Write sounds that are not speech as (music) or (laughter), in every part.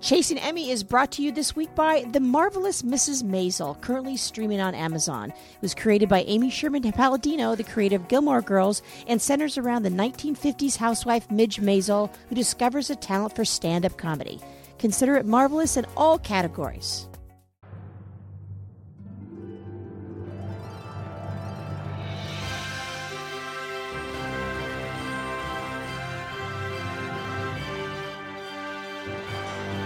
Chasing Emmy is brought to you this week by The Marvelous Mrs. Maisel, currently streaming on Amazon. It was created by Amy Sherman Palladino, the creator of Gilmore Girls, and centers around the 1950s housewife Midge Maisel, who discovers a talent for stand up comedy. Consider it marvelous in all categories.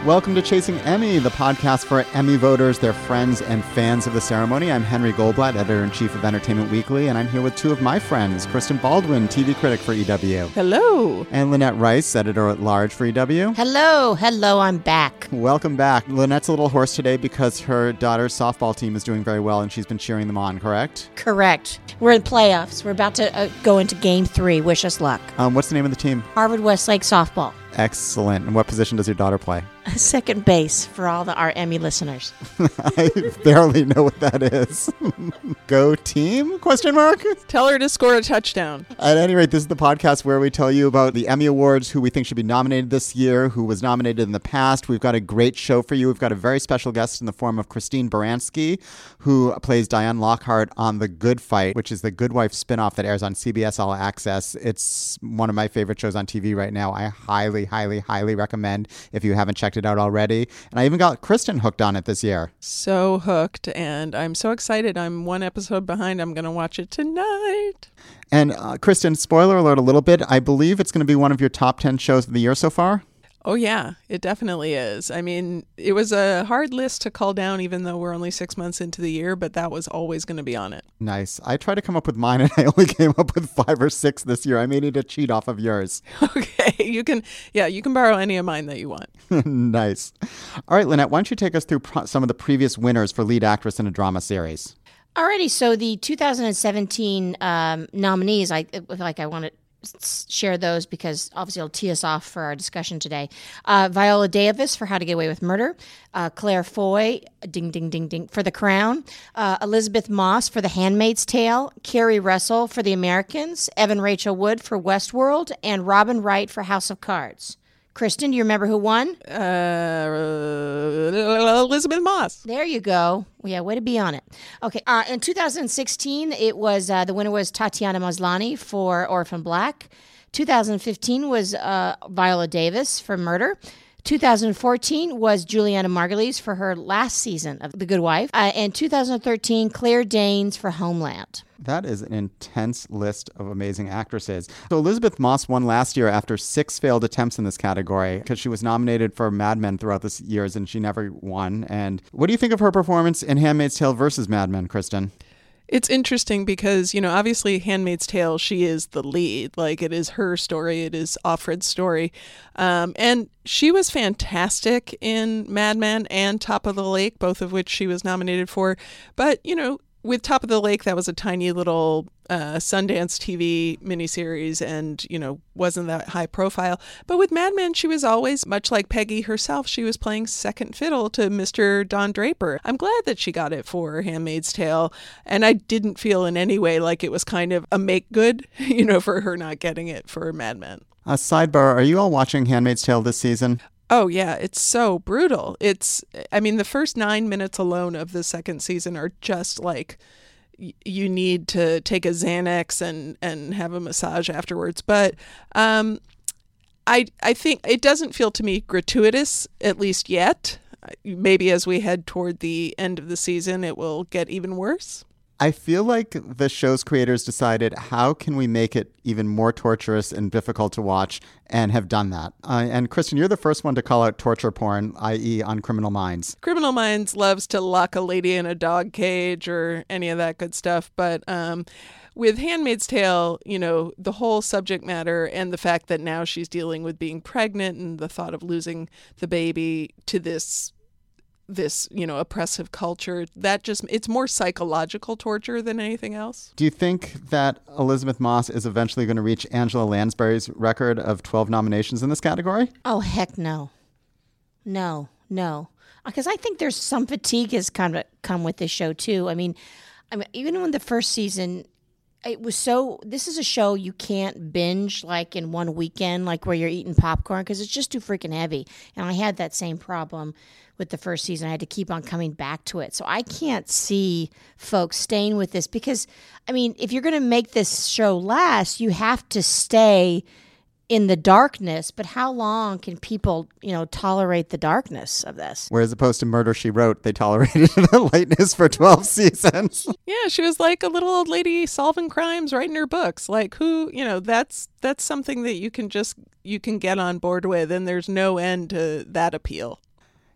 Welcome to Chasing Emmy, the podcast for Emmy voters, their friends, and fans of the ceremony. I'm Henry Goldblatt, editor in chief of Entertainment Weekly, and I'm here with two of my friends Kristen Baldwin, TV critic for EW. Hello. And Lynette Rice, editor at large for EW. Hello, hello, I'm back. Welcome back. Lynette's a little hoarse today because her daughter's softball team is doing very well and she's been cheering them on, correct? Correct. We're in playoffs. We're about to uh, go into game three. Wish us luck. Um, what's the name of the team? Harvard Westlake softball. Excellent. And what position does your daughter play? Second base for all the our Emmy listeners. (laughs) I barely know what that is. (laughs) Go team? Question mark. Tell her to score a touchdown. At any rate, this is the podcast where we tell you about the Emmy Awards, who we think should be nominated this year, who was nominated in the past. We've got a great show for you. We've got a very special guest in the form of Christine Baranski, who plays Diane Lockhart on The Good Fight, which is the Good Wife spinoff that airs on CBS All Access. It's one of my favorite shows on TV right now. I highly, highly, highly recommend if you haven't checked it out already. And I even got Kristen hooked on it this year. So hooked, and I'm so excited. I'm one episode behind. I'm going to watch it tonight. And uh, Kristen, spoiler alert a little bit. I believe it's going to be one of your top 10 shows of the year so far. Oh, yeah, it definitely is. I mean, it was a hard list to call down, even though we're only six months into the year, but that was always going to be on it. Nice. I tried to come up with mine (laughs) and I only came up with five or six this year. I may need to cheat off of yours. (laughs) Okay, you can, yeah, you can borrow any of mine that you want. (laughs) nice. All right, Lynette, why don't you take us through pro- some of the previous winners for lead actress in a drama series? Alrighty, so the 2017 um, nominees, I I feel like I want to s- share those because obviously it'll tee us off for our discussion today. Uh, Viola Davis for How to Get Away with Murder, uh, Claire Foy, ding ding ding ding, for The Crown, uh, Elisabeth Moss for The Handmaid's Tale, Keri Russell for The Americans, Evan Rachel Wood for Westworld, and Robin Wright for House of Cards. Kristen, do you remember who won? Uh, Elisabeth Moss. There you go. Yeah, way to be on it. Okay, uh, in 2016, it was uh, the winner was Tatiana Maslany for Orphan Black. 2015 was uh, Viola Davis for Murder. 2014 was Julianna Margulies for her last season of The Good Wife. Uh, and 2013, Claire Danes for Homeland. That is an intense list of amazing actresses. So Elisabeth Moss won last year after six failed attempts in this category because she was nominated for Mad Men throughout the years and she never won. And what do you think of her performance in Handmaid's Tale versus Mad Men, Kristen? It's interesting because, you know, obviously Handmaid's Tale, she is the lead. Like it is her story, it is Offred's story. Um, and she was fantastic in Mad Men and Top of the Lake, both of which she was nominated for. But, you know, with Top of the Lake, that was a tiny little uh, Sundance TV miniseries and, you know, wasn't that high profile. But with Mad Men, she was always, much like Peggy herself, she was playing second fiddle to Mr. Don Draper. I'm glad that she got it for Handmaid's Tale. And I didn't feel in any way like it was kind of a make good, (laughs) you know, for her not getting it for Mad Men. A sidebar, are you all watching Handmaid's Tale this season? Oh yeah, it's so brutal. It's I mean the first 9 minutes alone of the second season are just like y- you need to take a Xanax and and have a massage afterwards. But um I I think it doesn't feel to me gratuitous at least yet. Maybe as we head toward the end of the season it will get even worse. I feel like the show's creators decided how can we make it even more torturous and difficult to watch, and have done that. Uh, and Kristen, you're the first one to call out torture porn, i.e., on Criminal Minds. Criminal Minds loves to lock a lady in a dog cage or any of that good stuff, but um, with Handmaid's Tale, you know, the whole subject matter and the fact that now she's dealing with being pregnant and the thought of losing the baby to this this you know oppressive culture that just it's more psychological torture than anything else Do you think that Elisabeth Moss is eventually going to reach Angela Lansbury's record of 12 nominations in this category? Oh heck no, no, no. Uh, because I think there's some fatigue has kind of come with this show too. I mean, I mean, even when the first season, it was so this is a show you can't binge like in one weekend like where you're eating popcorn because it's just too freaking heavy. And i had that same problem with the first season. I had to keep on coming back to it. So i can't see folks staying with this because i mean if you're going to make this show last you have to stay in the darkness, but how long can people, you know, tolerate the darkness of this? Whereas opposed to Murder She Wrote, they tolerated (laughs) the lightness for 12 (laughs) seasons. Yeah, she was like a little old lady solving crimes, writing her books. Like who, you know, that's that's something that you can just you can get on board with and there's no end to that appeal.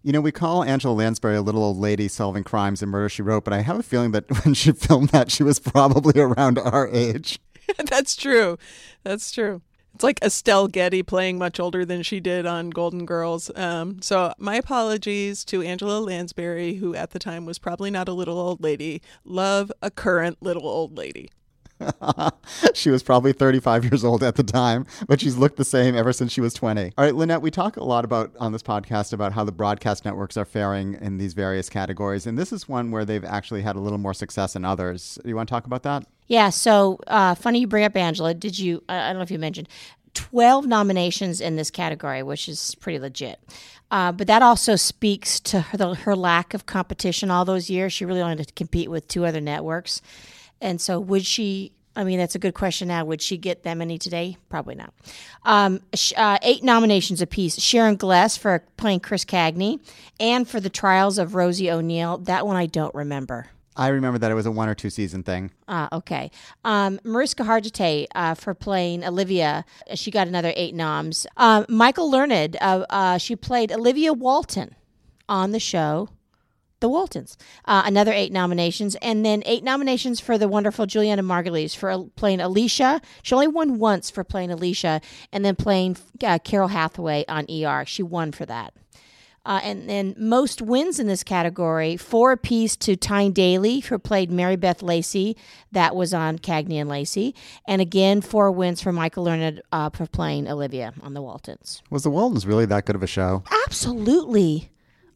You know, we call Angela Lansbury a little old lady solving crimes in Murder She Wrote, but I have a feeling that (laughs) when she filmed that, she was probably around our age. that's true. That's true. It's like Estelle Getty playing much older than she did on Golden Girls. Um, so my apologies to Angela Lansbury, who at the time was probably not a little old lady. Love a current little old lady. (laughs) she was probably 35 years old at the time, but she's looked the same ever since she was 20. All right, Lynette, we talk a lot about on this podcast about how the broadcast networks are faring in these various categories, and this is one where they've actually had a little more success than others. Do you want to talk about that? Yeah, so uh, funny you bring up Angela. Did you, I don't know if you mentioned, 12 nominations in this category, which is pretty legit. Uh, but that also speaks to her, her lack of competition all those years. She really only to compete with two other networks. And so, would she? I mean, that's a good question now. Would she get that many today? Probably not. Um, uh, eight nominations apiece. Sharon Gless for playing Chris Cagney, and for the Trials of Rosie O'Neill. That one I don't remember. I remember that it was a one or two season thing. Ah, okay. Um, Mariska Hargitay uh, for playing Olivia. She got another eight noms. Uh, Michael Learned. Uh, uh, she played Olivia Walton on the show the Waltons. Uh, another eight nominations, and then eight nominations for the wonderful Julianna Margulies for playing Alicia. She only won once for playing Alicia, and then playing uh, Carol Hathaway on ER. She won for that. Uh, and then most wins in this category, four apiece to Tyne Daly, who played Mary Beth Lacey. That was on Cagney and Lacey. And again, four wins for Michael Learned uh, for playing Olivia on The Waltons. Was The Waltons really that good of a show? Absolutely.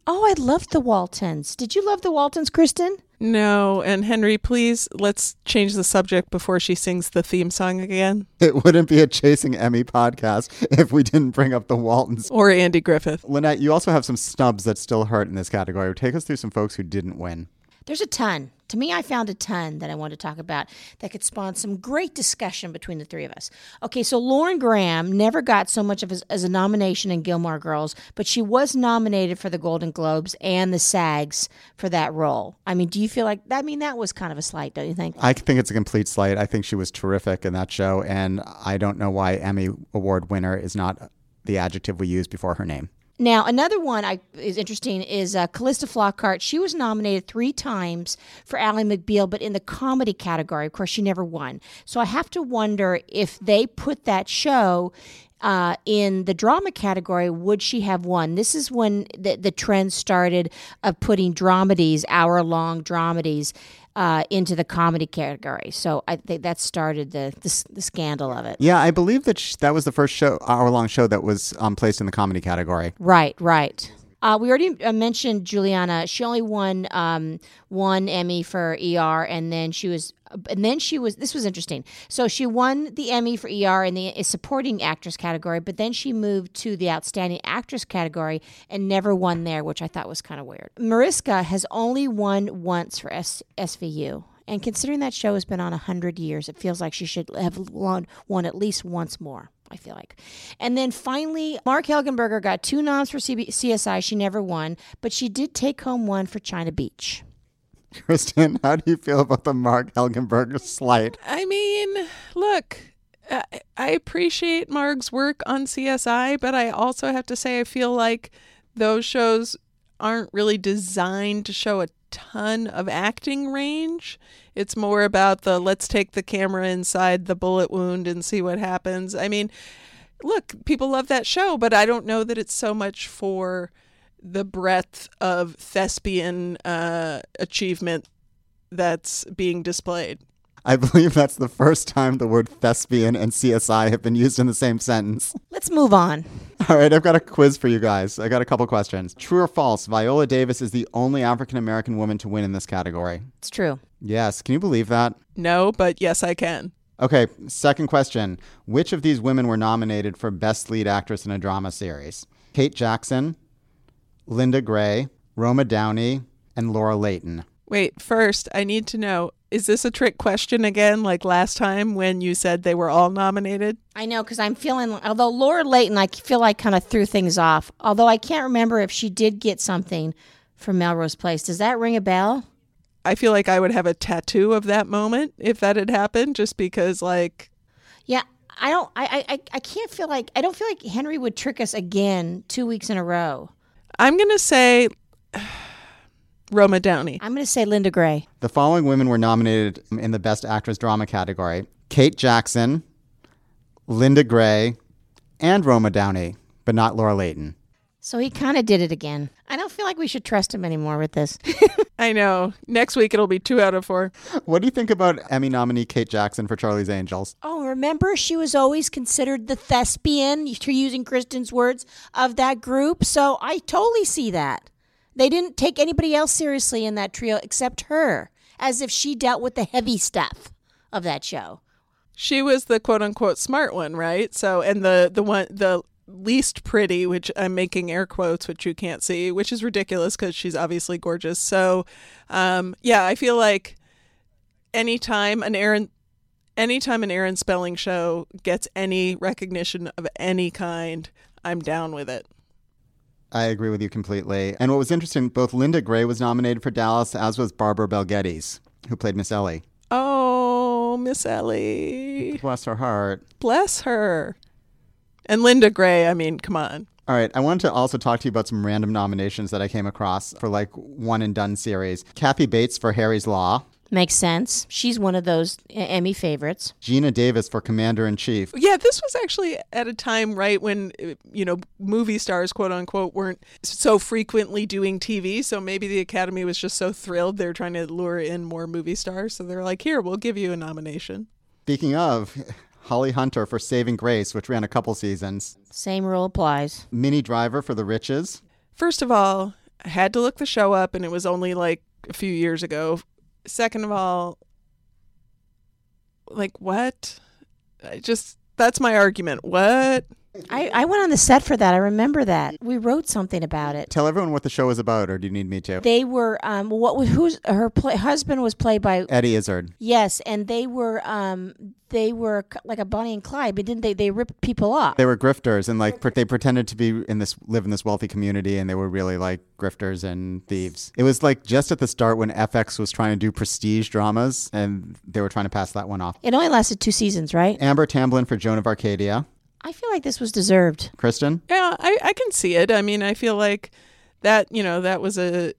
Oh, I loved the Waltons. Did you love the Waltons, Kristen? No, and Henry, please let's change the subject before she sings the theme song again. It wouldn't be a Chasing Emmy podcast if we didn't bring up the Waltons. Or Andy Griffith. Lynette, you also have some snubs that still hurt in this category. Take us through some folks who didn't win. There's a ton. To me, I found a ton that I want to talk about that could spawn some great discussion between the three of us. Okay, so Lauren Graham never got so much of as, as a nomination in Gilmore Girls, but she was nominated for the Golden Globes and the SAGs for that role. I mean, do you feel like I mean that was kind of a slight, don't you think? I think it's a complete slight. I think she was terrific in that show, and I don't know why Emmy Award winner is not the adjective we use before her name. Now, another one I, is interesting is uh, Calista Flockhart. She was nominated three times for Ally McBeal, but in the comedy category. Of course, she never won. So I have to wonder if they put that show uh, in the drama category, would she have won? This is when the, the trend started of putting dramedies, hour long dramedies, uh, into the comedy category. So I think that started the, the, the scandal of it. Yeah, I believe that sh- that was the first show hour long show that was um, placed in the comedy category. Right, right. Uh, we already uh, mentioned Julianna. She only won um, one Emmy for ER, and then she was, and then she was. This was interesting. So she won the Emmy for ER in the supporting actress category, but then she moved to the outstanding actress category and never won there, which I thought was kind of weird. Mariska has only won once for S- SVU. And considering that show has been on 100 years, it feels like she should have won, won at least once more. I feel like. And then finally, Marg Helgenberger got two noms for CB- CSI. She never won, but she did take home one for China Beach. Kristen, how do you feel about the Marg Helgenberger slight? I mean, look, I appreciate Marg's work on CSI, but I also have to say I feel like those shows aren't really designed to show a ton of acting range. It's more about the let's take the camera inside the bullet wound and see what happens. I mean, look, people love that show, but I don't know that it's so much for the breadth of thespian uh, achievement that's being displayed. I believe that's the first time the word thespian and CSI have been used in the same sentence. Let's move on. All right, I've got a quiz for you guys. I got a couple questions. True or false? Viola Davis is the only African American woman to win in this category. It's true. Yes. Can you believe that? No, but yes, I can. Okay, second question. Which of these women were nominated for Best Lead Actress in a Drama Series? Kate Jackson, Linda Gray, Roma Downey, and Laura Leighton. Wait, first, I need to know is this a trick question again, like last time when you said they were all nominated? I know because I'm feeling, although Laura Leighton, I feel like kind of threw things off. Although I can't remember if she did get something from Melrose Place. Does that ring a bell? I feel like I would have a tattoo of that moment if that had happened, just because, like, Yeah, I don't. I, I I can't feel like I don't feel like Henry would trick us again two weeks in a row. I'm going to say Roma Downey. I'm going to say Linda Gray. The following women were nominated in the Best Actress Drama category Kate Jackson, Linda Gray, and Roma Downey, but not Laura Leighton. So he kind of did it again. I don't feel like we should trust him anymore with this. (laughs) I know. Next week it'll be two out of four. What do you think about Emmy nominee Kate Jackson for Charlie's Angels? oh, remember she was always considered the thespian, using Kristen's words, of that group. So I totally see that. They didn't take anybody else seriously in that trio except her, as if she dealt with the heavy stuff of that show. She was the quote unquote smart one, right? So, and the the one the least pretty, which I'm making air quotes, which you can't see, which is ridiculous because she's obviously gorgeous. So, um, yeah, I feel like anytime an Aaron, anytime an Aaron Spelling show gets any recognition of any kind, I'm down with it. I agree with you completely. And what was interesting, both Linda Gray was nominated for Dallas, as was Barbara Bel Geddes, who played Miss Ellie. Oh, Miss Ellie, Bless her heart. bless her. And Linda Gray, I mean, come on. All right, I wanted to also talk to you about some random nominations that I came across for like one and done series. Kathy Bates for Harry's Law, Makes sense. She's one of those Emmy favorites. Geena Davis for Commander in Chief, Yeah, this was actually at a time, right, when, uh, you know, movie stars, quote unquote, weren't so frequently doing TV. So maybe the Academy was just so thrilled they're trying to lure in more movie stars. So they're like, here, we'll give you a nomination. Speaking of, Holly Hunter for Saving Grace, which ran a couple seasons, Same rule applies. Minnie Driver for The Riches, First of all, I had to look the show up, and it was only like a few years ago. Second of all, like, what? I just, that's my argument. What? I, I went on the set for that. I remember that. We wrote something about it. Tell everyone what the show is about, or do you need me to? They were um what was who's her play, husband was played by Eddie Izzard. yes, and they were um they were like a Bonnie and Clyde, but didn't they they ripped people off? They were grifters, and like they pretended to be in this live in this wealthy community, and they were really like grifters and thieves. It was like just at the start when FX was trying to do prestige dramas, and they were trying to pass that one off. It only lasted two seasons, right? Amber Tamblyn for Joan of Arcadia. I feel like this was deserved. Kristen, Yeah, I, I can see it. I mean, I feel like that, you know, that was a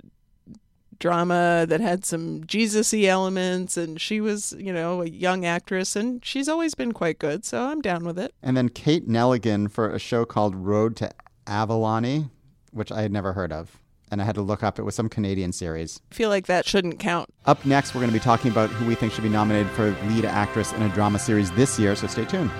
drama that had some Jesus-y elements and she was, you know, a young actress and she's always been quite good, so I'm down with it. and then Kate Nelligan for a show called Road to Avalon, which I had never heard of. And I had to look up. It was some Canadian series. I feel like that shouldn't count. Up next, we're going to be talking about who we think should be nominated for lead actress in a drama series this year, so stay tuned.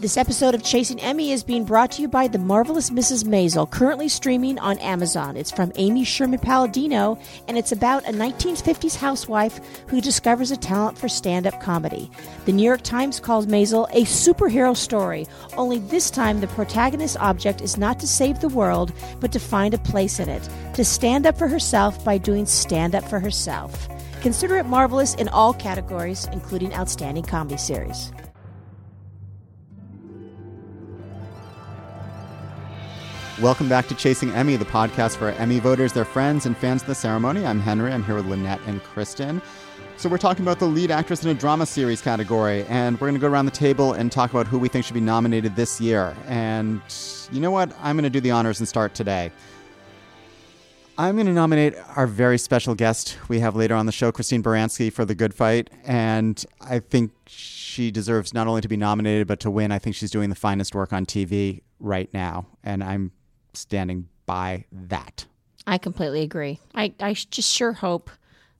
This episode of Chasing Emmy is being brought to you by The Marvelous Mrs. Maisel, currently streaming on Amazon. It's from Amy Sherman Palladino, and it's about a 1950s housewife who discovers a talent for stand up comedy. The New York Times calls Maisel a superhero story, only this time the protagonist's object is not to save the world, but to find a place in it, to stand up for herself by doing stand up for herself. Consider it marvelous in all categories, including Outstanding Comedy Series. Welcome back to Chasing Emmy, the podcast for Emmy voters, their friends, and fans of the ceremony. I'm Henry. I'm here with Lynette and Kristen. So, we're talking about the lead actress in a drama series category, and we're going to go around the table and talk about who we think should be nominated this year. And you know what? I'm going to do the honors and start today. I'm going to nominate our very special guest we have later on the show, Christine Baranski, for The Good Fight. And I think she deserves not only to be nominated, but to win. I think she's doing the finest work on TV right now. And I'm standing by that. I completely agree. I, I just sure hope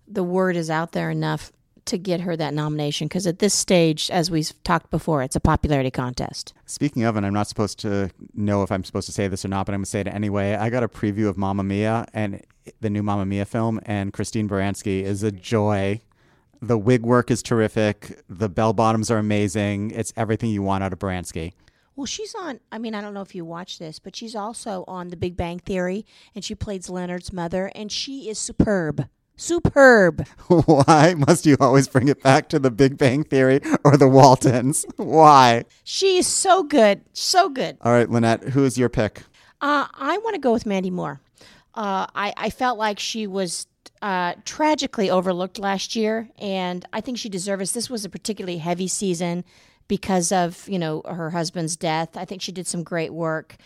the word is out there enough to get her that nomination because at this stage, as we've talked before, it's a popularity contest. Speaking of, and I'm not supposed to know if I'm supposed to say this or not, but I'm going to say it anyway. I got a preview of Mamma Mia and the new Mamma Mia film, and Christine Baranski is a joy. The wig work is terrific. The bell bottoms are amazing. It's everything you want out of Baranski. Well, she's on. I mean, I don't know if you watch this, but she's also on The Big Bang Theory, and she plays Leonard's mother, and she is superb. Superb. (laughs) Why must you always bring it back to the Big Bang Theory or the Waltons? (laughs) Why? She is so good. So good. All right, Lynette, who is your pick? Uh, I want to go with Mandy Moore. Uh, I, I felt like she was uh, tragically overlooked last year, and I think she deserves. This was a particularly heavy season because of you know her husband's death. I think she did some great work,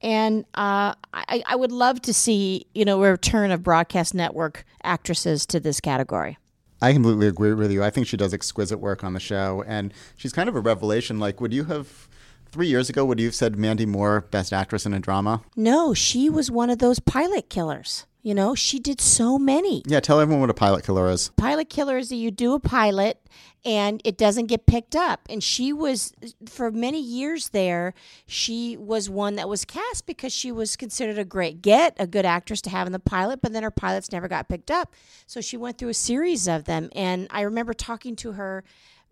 and uh, I, I would love to see you know a return of broadcast network actresses to this category. I completely agree with you. I think she does exquisite work on the show, and she's kind of a revelation. Like, would you have three years ago? Would you have said Mandy Moore, best actress in a drama? No, she was one of those pilot killers. You know, she did so many. Yeah, tell everyone what a pilot killer is. Pilot killer is that you do a pilot and it doesn't get picked up. And she was, for many years there, she was one that was cast because she was considered a great get, a good actress to have in the pilot, but then her pilots never got picked up. So she went through a series of them. And I remember talking to her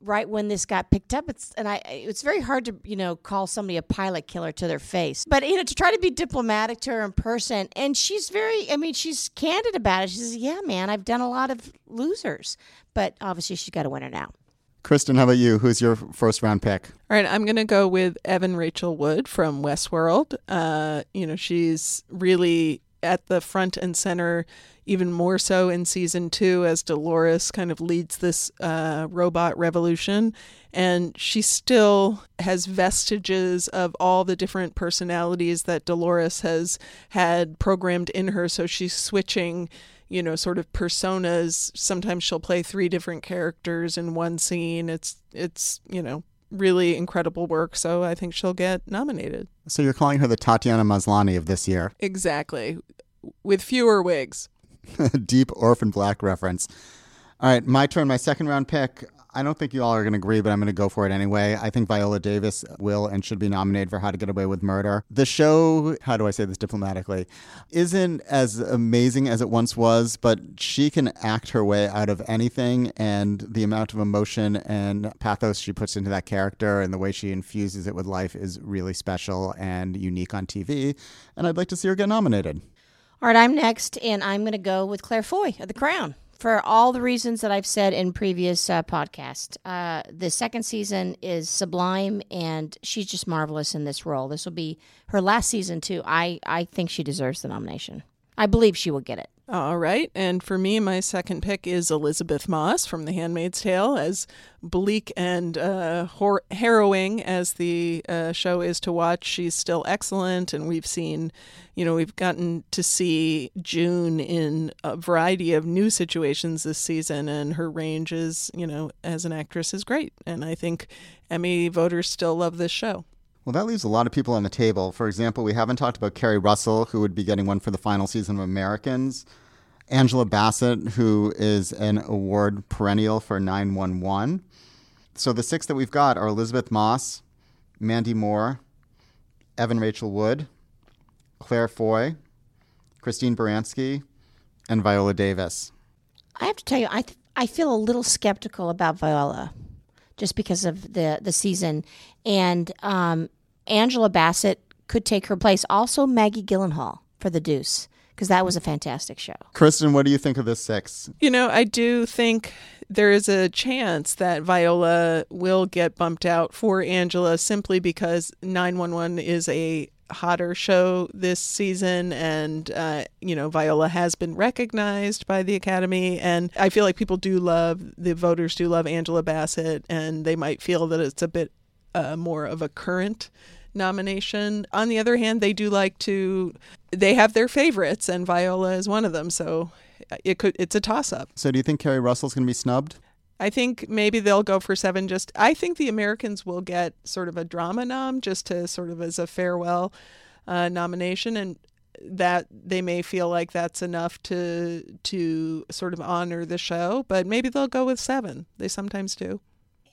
right when this got picked up it's and i it's very hard to you know call somebody a pilot killer to their face but you know to try to be diplomatic to her in person and she's very i mean she's candid about it she says yeah man i've done a lot of losers but obviously she's got a winner now Kristen, how about you? Who's your first round pick? All right, I'm going to go with Evan Rachel Wood from Westworld. Uh, you know, she's really at the front and center, even more so in season two, as Dolores kind of leads this uh, robot revolution. And she still has vestiges of all the different personalities that Dolores has had programmed in her. So she's switching, you know, sort of personas. Sometimes she'll play three different characters in one scene. It's, it's, you know, really incredible work. So I think she'll get nominated. So you're calling her the Tatiana Maslany of this year. Exactly. With fewer wigs. (laughs) Deep Orphan Black reference. All right, my turn. My second round pick. I don't think you all are going to agree, but I'm going to go for it anyway. I think Viola Davis will and should be nominated for How to Get Away with Murder. The show, how do I say this diplomatically, isn't as amazing as it once was, but she can act her way out of anything, and the amount of emotion and pathos she puts into that character and the way she infuses it with life is really special and unique on TV. And I'd like to see her get nominated. All right, I'm next, and I'm going to go with Claire Foy of The Crown for all the reasons that I've said in previous uh, podcasts. Uh, the second season is sublime, and she's just marvelous in this role. This will be her last season too. I I think she deserves the nomination. I believe she will get it. All right. And for me, my second pick is Elisabeth Moss from The Handmaid's Tale. As bleak and uh, hor- harrowing as the uh, show is to watch, she's still excellent. And we've seen, you know, we've gotten to see June in a variety of new situations this season. And her range is, you know, as an actress is great. And I think Emmy voters still love this show. Well, that leaves a lot of people on the table. For example, we haven't talked about Keri Russell, who would be getting one for the final season of Americans. Angela Bassett, who is an award perennial for 911. So the six that we've got are Elisabeth Moss, Mandy Moore, Evan Rachel Wood, Claire Foy, Christine Baranski, and Viola Davis. I have to tell you, I th- I feel a little skeptical about Viola, just because of the the season, and um, Angela Bassett could take her place. Also, Maggie Gyllenhaal for The Deuce because that was a fantastic show. Kristen, what do you think of this six? You know, I do think there is a chance that Viola will get bumped out for Angela simply because 911 is a hotter show this season and uh, you know viola has been recognized by the academy and i feel like people do love the voters do love angela bassett and they might feel that it's a bit uh, more of a current nomination. On the other hand, they do like to they have their favorites and Viola is one of them, so it could it's a toss up. So do you think Keri Russell's going to be snubbed? I think maybe they'll go for seven. Just I think the Americans will get sort of a drama nom just to sort of as a farewell uh, nomination, and that they may feel like that's enough to to sort of honor the show, but maybe they'll go with seven. They sometimes do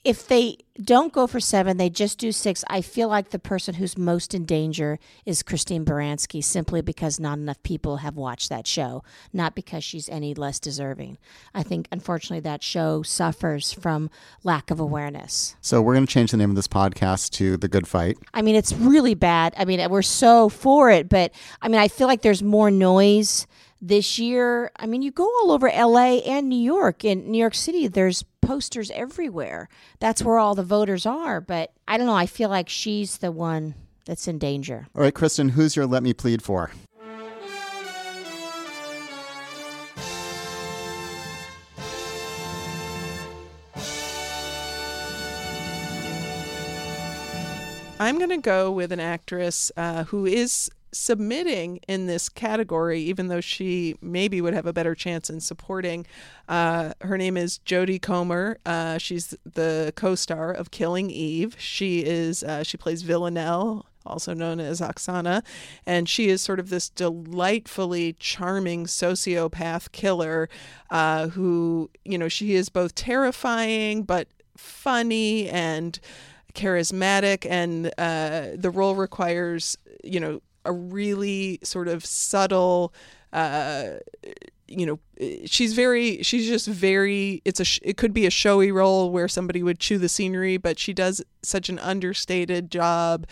if they don't go for seven, they just do six. I feel like the person who's most in danger is Christine Baranski, simply because not enough people have watched that show, not because she's any less deserving. I think, unfortunately, that show suffers from lack of awareness. So we're going to change the name of this podcast to The Good Fight. I mean, it's really bad. I mean, we're so for it, but I mean, I feel like there's more noise this year. I mean, you go all over LA and New York. In New York City, there's posters everywhere. That's where all the voters are. But I don't know. I feel like she's the one that's in danger. All right, Kristen, who's your let me plead for? I'm going to go with an actress uh, who is submitting in this category, even though she maybe would have a better chance in supporting. Uh, her name is Jodie Comer. Uh, she's the co-star of Killing Eve. She is uh, she plays Villanelle. Also known as Oksana, and she is sort of this delightfully charming sociopath killer uh, who, you know, she is both terrifying but funny and charismatic and uh, the role requires you know a really sort of subtle uh, you know she's very she's just very it's a it could be a showy role where somebody would chew the scenery but she does such an understated job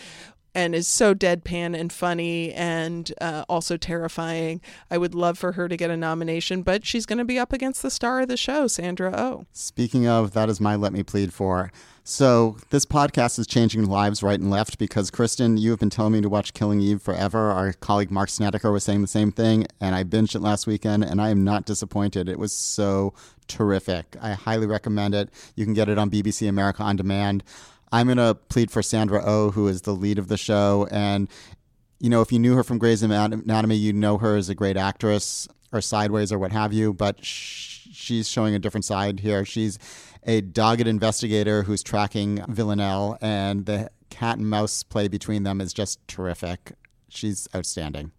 and is so deadpan and funny and uh, also terrifying. I would love for her to get a nomination, but she's going to be up against the star of the show, Sandra Oh. Speaking of, that is my let me plead for. So this podcast is changing lives right and left because Kristen, you have been telling me to watch Killing Eve forever. Our colleague Marc Snetiker was saying the same thing, and I binged it last weekend, and I am not disappointed. It was so terrific. I highly recommend it. You can get it on BBC America on demand. I'm going to plead for Sandra O, oh, who is the lead of the show, and you know, if you knew her from Grey's Anatomy, you know her as a great actress or Sideways or what have you, but she's showing a different side here. She's a dogged investigator who's tracking Villanelle, and the cat and mouse play between them is just terrific. She's outstanding.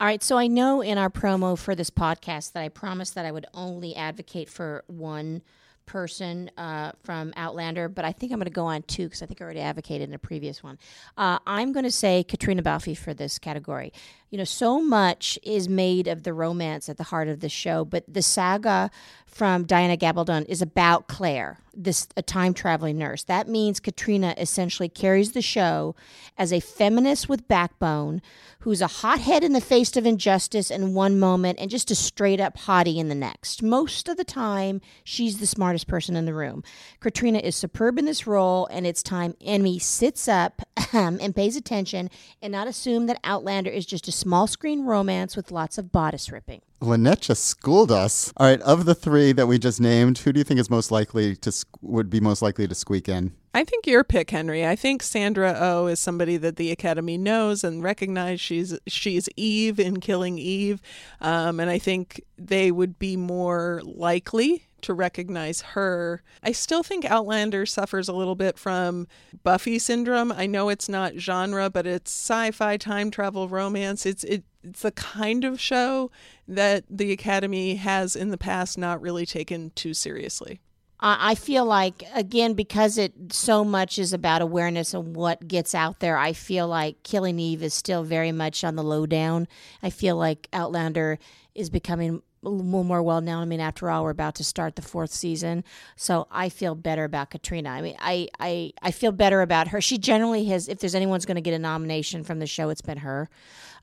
All right, so I know in our promo for this podcast that I promised that I would only advocate for one person uh, from Outlander, but I think I'm going to go on two because I think I already advocated in a previous one. Uh, I'm going to say Caitriona Balfe for this category. You know, so much is made of the romance at the heart of the show, but the saga from Diana Gabaldon is about Claire, this a time traveling nurse. That means Caitriona essentially carries the show as a feminist with backbone who's a hothead in the face of injustice in one moment and just a straight up hottie in the next. Most of the time, she's the smartest person in the room. Caitriona is superb in this role, and it's time Emmy sits up (laughs) um, and pays attention and not assume that Outlander is just a small screen romance with lots of bodice ripping. Lynette just schooled us. All right, of the three that we just named, who do you think is most likely to would be most likely to squeak in? I think your pick, Henry. I think Sandra O oh is somebody that the Academy knows and recognizes. She's she's Eve in Killing Eve, um, and I think they would be more likely to recognize her. I still think Outlander suffers a little bit from Buffy syndrome. I know it's not genre, but it's sci-fi time travel romance. It's it, it's the kind of show that the Academy has in the past not really taken too seriously. I feel like again because it so much is about awareness and what gets out there. I feel like Killing Eve is still very much on the lowdown. I feel like Outlander is becoming more well known. I mean, after all, we're about to start the fourth season, so I feel better about Caitriona. I mean, I I, I feel better about her. She generally has. If there's anyone's going to get a nomination from the show, it's been her,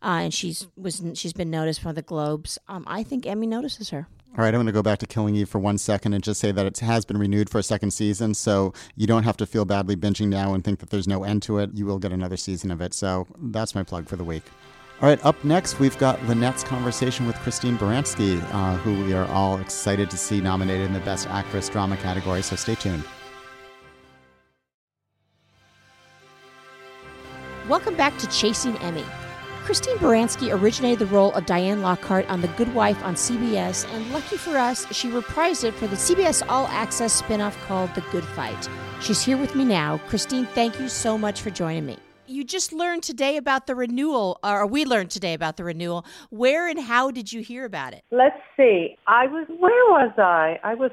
uh, and she's was she's been noticed for the Globes. Um, I think Emmy notices her. All right, I'm going to go back to Killing Eve for one second and just say that it has been renewed for a second season. So you don't have to feel badly binging now and think that there's no end to it. You will get another season of it. So that's my plug for the week. All right, up next, we've got Lynette's conversation with Christine Baranski, uh, who we are all excited to see nominated in the Best Actress Drama category, so stay tuned. Welcome back to Chasing Emmy. Christine Baranski originated the role of Diane Lockhart on The Good Wife on CBS, and lucky for us, she reprised it for the CBS All Access spinoff called The Good Fight. She's here with me now. Christine, thank you so much for joining me. you just learned today about the renewal, or we learned today about the renewal. Where and how did you hear about it? Let's see. I was, where was I? I was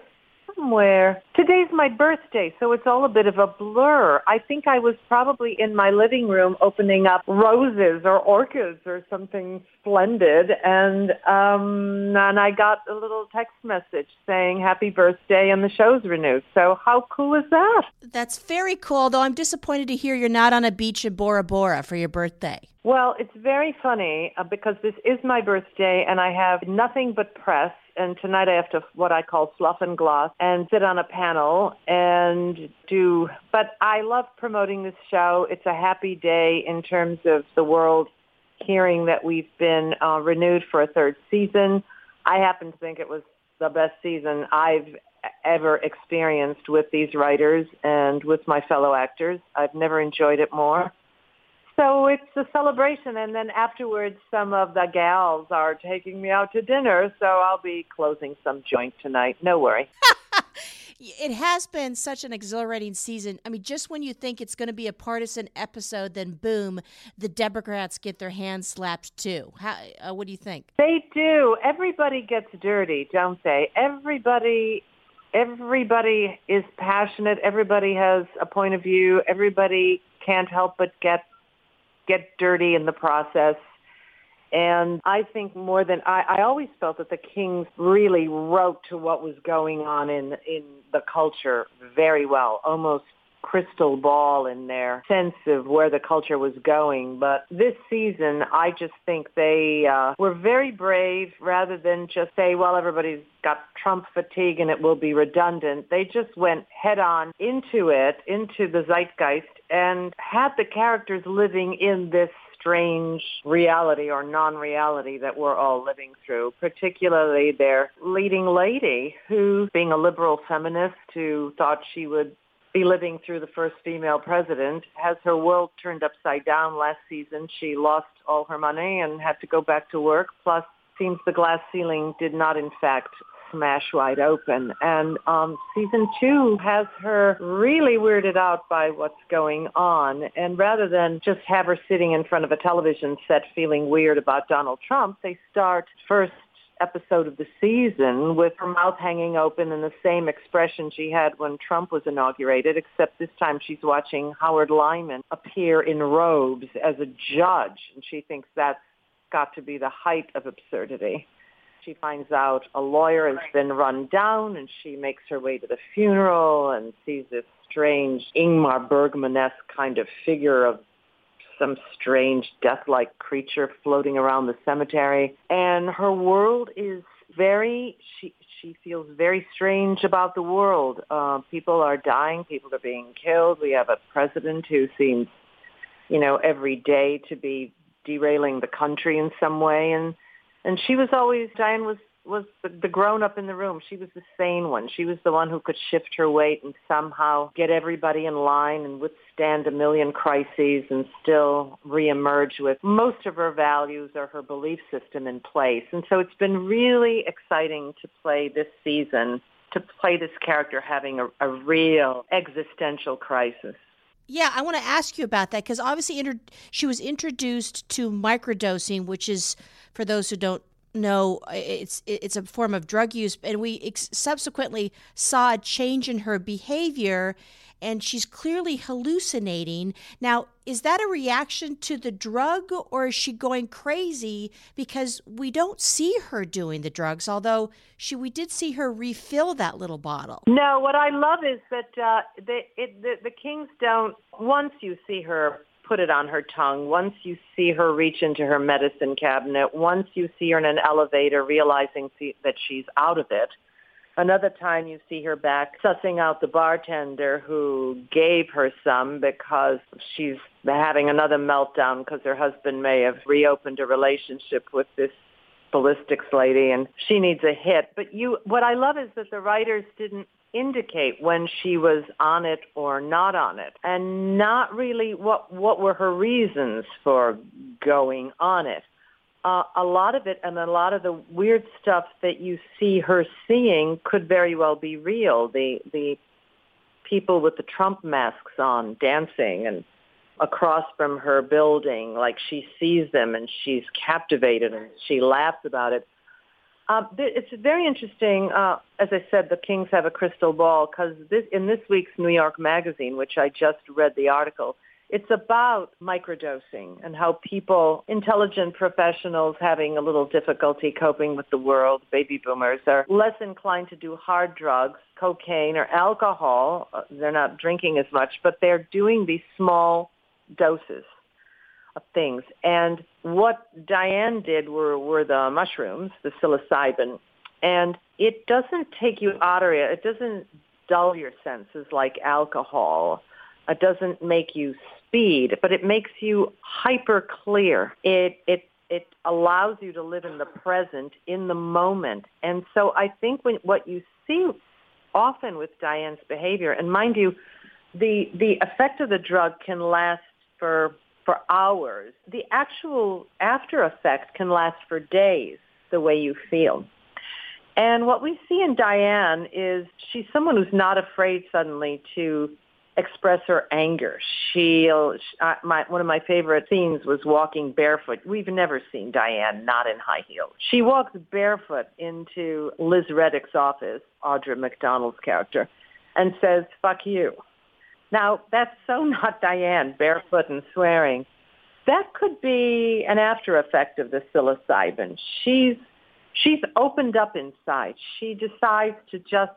somewhere. Today's my birthday, so it's all a bit of a blur. I think I was probably in my living room opening up roses or orchids or something splendid, and um, and I got a little text message saying happy birthday and the show's renewed. So how cool is that? That's very cool. Though I'm disappointed to hear you're not on a beach in Bora Bora for your birthday. Well, it's very funny uh, because this is my birthday and I have nothing but press and tonight I have to what I call fluff and gloss and sit on a panel and do. But I love promoting this show. It's a happy day in terms of the world hearing that we've been uh, renewed for a third season. I happen to think it was the best season I've ever experienced with these writers and with my fellow actors. I've never enjoyed it more. So it's a celebration, and then afterwards, some of the gals are taking me out to dinner. So I'll be closing some joint tonight. No worry. (laughs) it has been such an exhilarating season. I mean, just when you think it's going to be a partisan episode, then boom, the Democrats get their hands slapped too. How, uh, what do you think? They do. Everybody gets dirty, don't they? Everybody everybody is passionate. Everybody has a point of view. Everybody can't help but get get dirty in the process. And I think more than I, I always felt that the Kings really wrote to what was going on in in the culture very well, almost crystal ball in their sense of where the culture was going. But this season, I just think they uh, were very brave rather than just say, well, everybody's got Trump fatigue and it will be redundant. They just went head on into it, into the zeitgeist, and had the characters living in this strange reality or non-reality that we're all living through, particularly their leading lady who, being a liberal feminist who thought she would be living through the first female president, has her world turned upside down last season. She lost all her money and had to go back to work. Plus, seems the glass ceiling did not, in fact, smash wide open. And um, season two has her really weirded out by what's going on. And rather than just have her sitting in front of a television set feeling weird about Donald Trump, they start first episode of the season with her mouth hanging open and the same expression she had when Trump was inaugurated, except this time she's watching Howard Lyman appear in robes as a judge, and she thinks that's got to be the height of absurdity. She finds out a lawyer has been run down and she makes her way to the funeral and sees this strange Ingmar Bergman-esque kind of figure of some strange death-like creature floating around the cemetery. And her world is very, she, she feels very strange about the world. Uh, people are dying. People are being killed. We have a president who seems, you know, every day to be derailing the country in some way. And and she was always Diane was was the, the grown up in the room. She was the sane one. She was the one who could shift her weight and somehow get everybody in line and withstand a million crises and still reemerge with most of her values or her belief system in place. And so it's been really exciting to play this season to play this character having a, a real existential crisis. Yeah, I want to ask you about that because obviously inter- she was introduced to microdosing, which is, for those who don't know, it's it's a form of drug use, and we ex- subsequently saw a change in her behavior and she's clearly hallucinating. Now, is that a reaction to the drug or is she going crazy because we don't see her doing the drugs, although she we did see her refill that little bottle. No, what I love is that uh, it, the the Kings don't once you see her put it on her tongue, once you see her reach into her medicine cabinet, once you see her in an elevator realizing that she's out of it, Another time you see her back sussing out the bartender who gave her some because she's having another meltdown because her husband may have reopened a relationship with this ballistics lady and she needs a hit. But you, what I love is that the writers didn't indicate when she was on it or not on it and not really what, what were her reasons for going on it uh, a lot of it and a lot of the weird stuff that you see her seeing could very well be real. The the people with the Trump masks on dancing and across from her building, like she sees them and she's captivated and she laughs about it. Uh, it's very interesting. Uh, as I said, the Kings have a crystal ball because this, in this week's New York Magazine, which I just read the article, it's about microdosing and how people, intelligent professionals having a little difficulty coping with the world, baby boomers, are less inclined to do hard drugs, cocaine or alcohol. Uh, they're not drinking as much, but they're doing these small doses things. And what Diane did were, were the mushrooms, the psilocybin. And it doesn't take you out of it. It doesn't dull your senses like alcohol. It doesn't make you speed, but it makes you hyper clear. It it it allows you to live in the present, in the moment. And so I think when what you see often with Diane's behavior, and mind you, the the effect of the drug can last for for hours. The actual after effect can last for days, the way you feel. And what we see in Diane is she's someone who's not afraid suddenly to express her anger. She'll, uh, my, one of my favorite scenes was walking barefoot. We've never seen Diane not in high heels. She walks barefoot into Liz Reddick's office, Audra McDonald's character, and says, fuck you. Now, that's so (laughs) not Diane, barefoot and swearing. That could be an after effect of the psilocybin. She's, she's opened up inside. She decides to just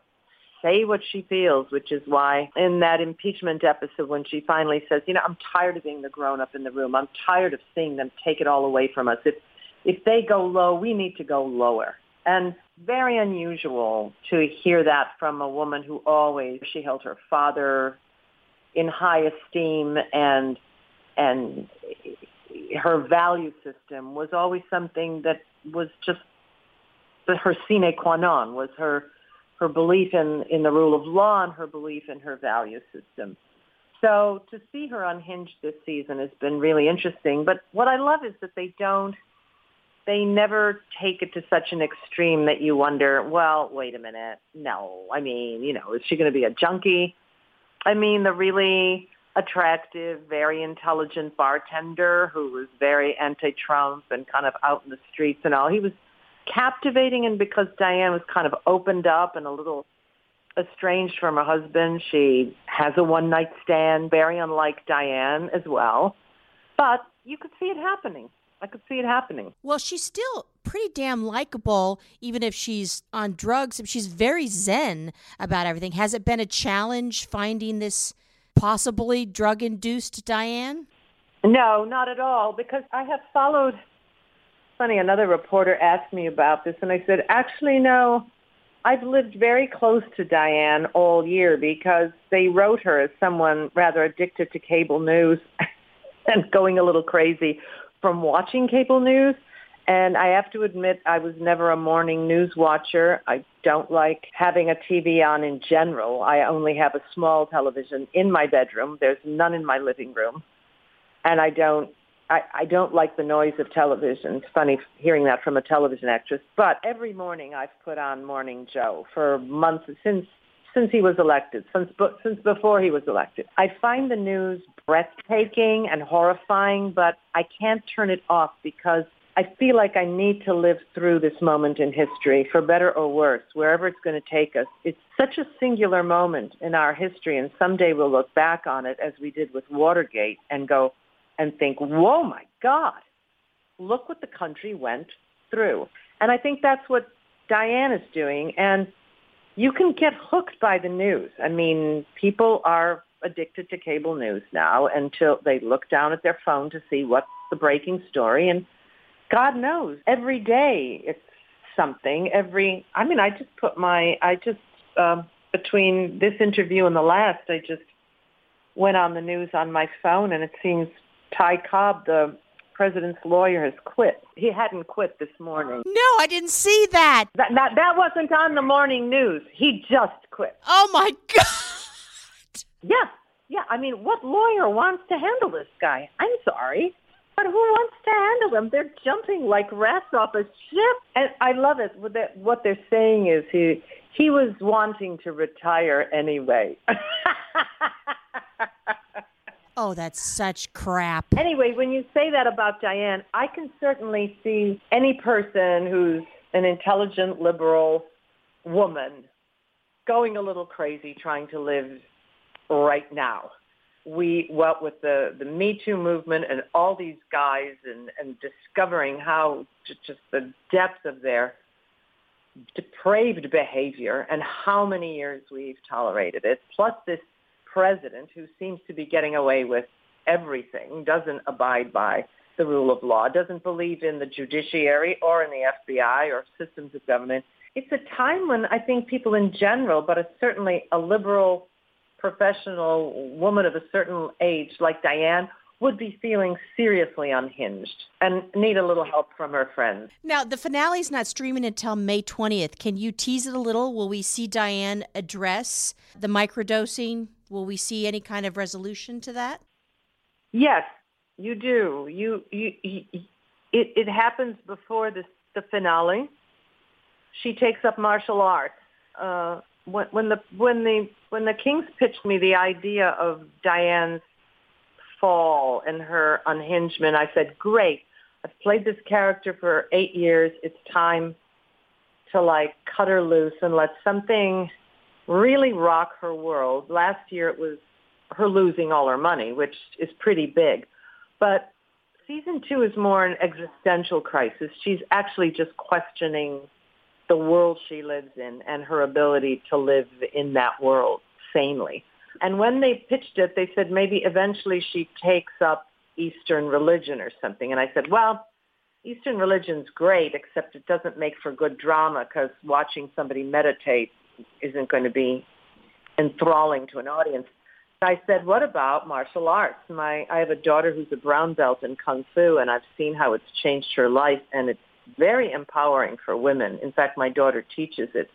say what she feels, which is why in that impeachment episode when she finally says, you know, I'm tired of being the grown up in the room. I'm tired of seeing them take it all away from us. If if they go low, we need to go lower. And very unusual to hear that from a woman who always she held her father in high esteem and and her value system was always something that was just her sine qua non was her her belief in, in the rule of law and her belief in her value system. So to see her unhinged this season has been really interesting. But what I love is that they don't, they never take it to such an extreme that you wonder, well, wait a minute. No, I mean, you know, is she going to be a junkie? I mean, the really attractive, very intelligent bartender who was very anti-Trump and kind of out in the streets and all. He was captivating and because Diane was kind of opened up and a little estranged from her husband. She has a one night stand, very unlike Diane as well. But you could see it happening. I could see it happening. Well, she still pretty damn likable, even if she's on drugs. She's very zen about everything. Has it been a challenge finding this possibly drug induced Diane? No, not at all, because I have followed funny. Another reporter asked me about this, and I said, actually, no. I've lived very close to Diane all year because they wrote her as someone rather addicted to cable news (laughs) and going a little crazy from watching cable news. And I have to admit, I was never a morning news watcher. I don't like having a TV on in general. I only have a small television in my bedroom. There's none in my living room. And I don't I, I don't like the noise of television. It's funny hearing that from a television actress. But every morning I've put on Morning Joe for months since since he was elected, since since before he was elected. I find the news breathtaking and horrifying, but I can't turn it off because I feel like I need to live through this moment in history, for better or worse, wherever it's going to take us. It's such a singular moment in our history, and someday we'll look back on it as we did with Watergate and go, and think, whoa, my God, look what the country went through. And I think that's what Diane is doing. And you can get hooked by the news. I mean, people are addicted to cable news now until they look down at their phone to see what's the breaking story. And God knows, every day it's something. Every, I mean, I just put my, I just, um, between this interview and the last, I just went on the news on my phone and it seems Ty Cobb, the president's lawyer, has quit. He hadn't quit this morning. No, I didn't see that. That, that, that wasn't on the morning news. He just quit. Oh, my (laughs) God. Yeah, yeah. I mean, what lawyer wants to handle this guy? I'm sorry. But who wants to handle them? They're jumping like rats off a ship. And I love it. What they're saying is he he was wanting to retire anyway. (laughs) Oh, that's such crap. Anyway, when you say that about Diane, I can certainly see any person who's an intelligent, liberal woman going a little crazy trying to live right now. We, what with the, the Me Too movement and all these guys and, and discovering how just the depth of their depraved behavior and how many years we've tolerated it, plus this president who seems to be getting away with everything, doesn't abide by the rule of law, doesn't believe in the judiciary or in the FBI or systems of government. It's a time when I think people in general, but certainly a liberal professional woman of a certain age like Diane would be feeling seriously unhinged and need a little help from her friends. Now, the finale's not streaming until May 20th. Can you tease it a little? Will we see Diane address the microdosing? Will we see any kind of resolution to that? Yes, you do. You, you, you it, it happens before the, the finale. She takes up martial arts. Uh, when, when the when the when the Kings pitched me the idea of Diane's fall and her unhingement, I said, great. I've played this character for eight years. It's time to like cut her loose and let something really rock her world. Last year it was her losing all her money, which is pretty big. But season two is more an existential crisis. She's actually just questioning the world she lives in and her ability to live in that world sanely. And when they pitched it, they said maybe eventually she takes up Eastern religion or something. And I said, well, Eastern religion's great, except it doesn't make for good drama because watching somebody meditate isn't going to be enthralling to an audience. I said, what about martial arts? My, I have a daughter who's a brown belt in Kung Fu, and I've seen how it's changed her life, and it's very empowering for women. In fact, my daughter teaches it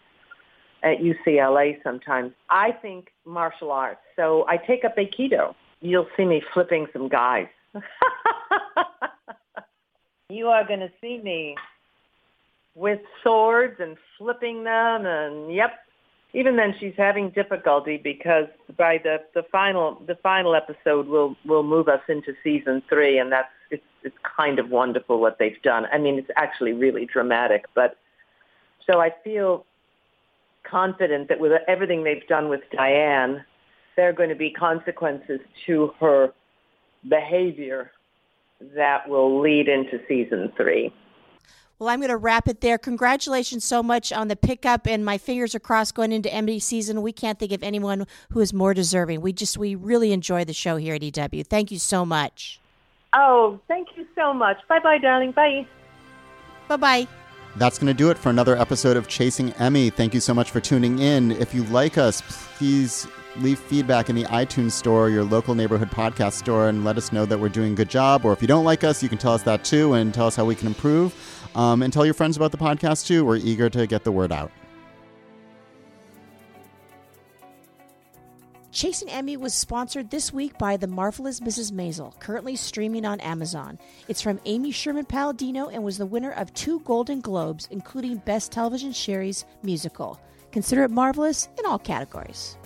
at UCLA sometimes. I think martial arts. So I take up Aikido. You'll see me flipping some guys. (laughs) you are going to see me with swords and flipping them and yep. Even then she's having difficulty because by the, the final the final episode will will move us into season 3 and that's it's it's kind of wonderful what they've done. I mean it's actually really dramatic, but so I feel confident that with everything they've done with Diane, there are going to be consequences to her behavior that will lead into season three. Well, I'm going to wrap it there. Congratulations so much on the pickup, and my fingers are crossed going into Emmy season. We can't think of anyone who is more deserving. We just we really enjoy the show here at EW. Thank you so much. Oh, thank you so much. Bye, bye, darling. Bye. Bye, bye. That's going to do it for another episode of Chasing Emmy. Thank you so much for tuning in. If you like us, please leave feedback in the iTunes store, your local neighborhood podcast store, and let us know that we're doing a good job. Or if you don't like us, you can tell us that too and tell us how we can improve. Um, and tell your friends about the podcast too. We're eager to get the word out. Chasing Emmy was sponsored this week by The Marvelous Mrs. Maisel, currently streaming on Amazon. It's from Amy Sherman Palladino and was the winner of two Golden Globes, including Best Television Series Musical. Consider it marvelous in all categories.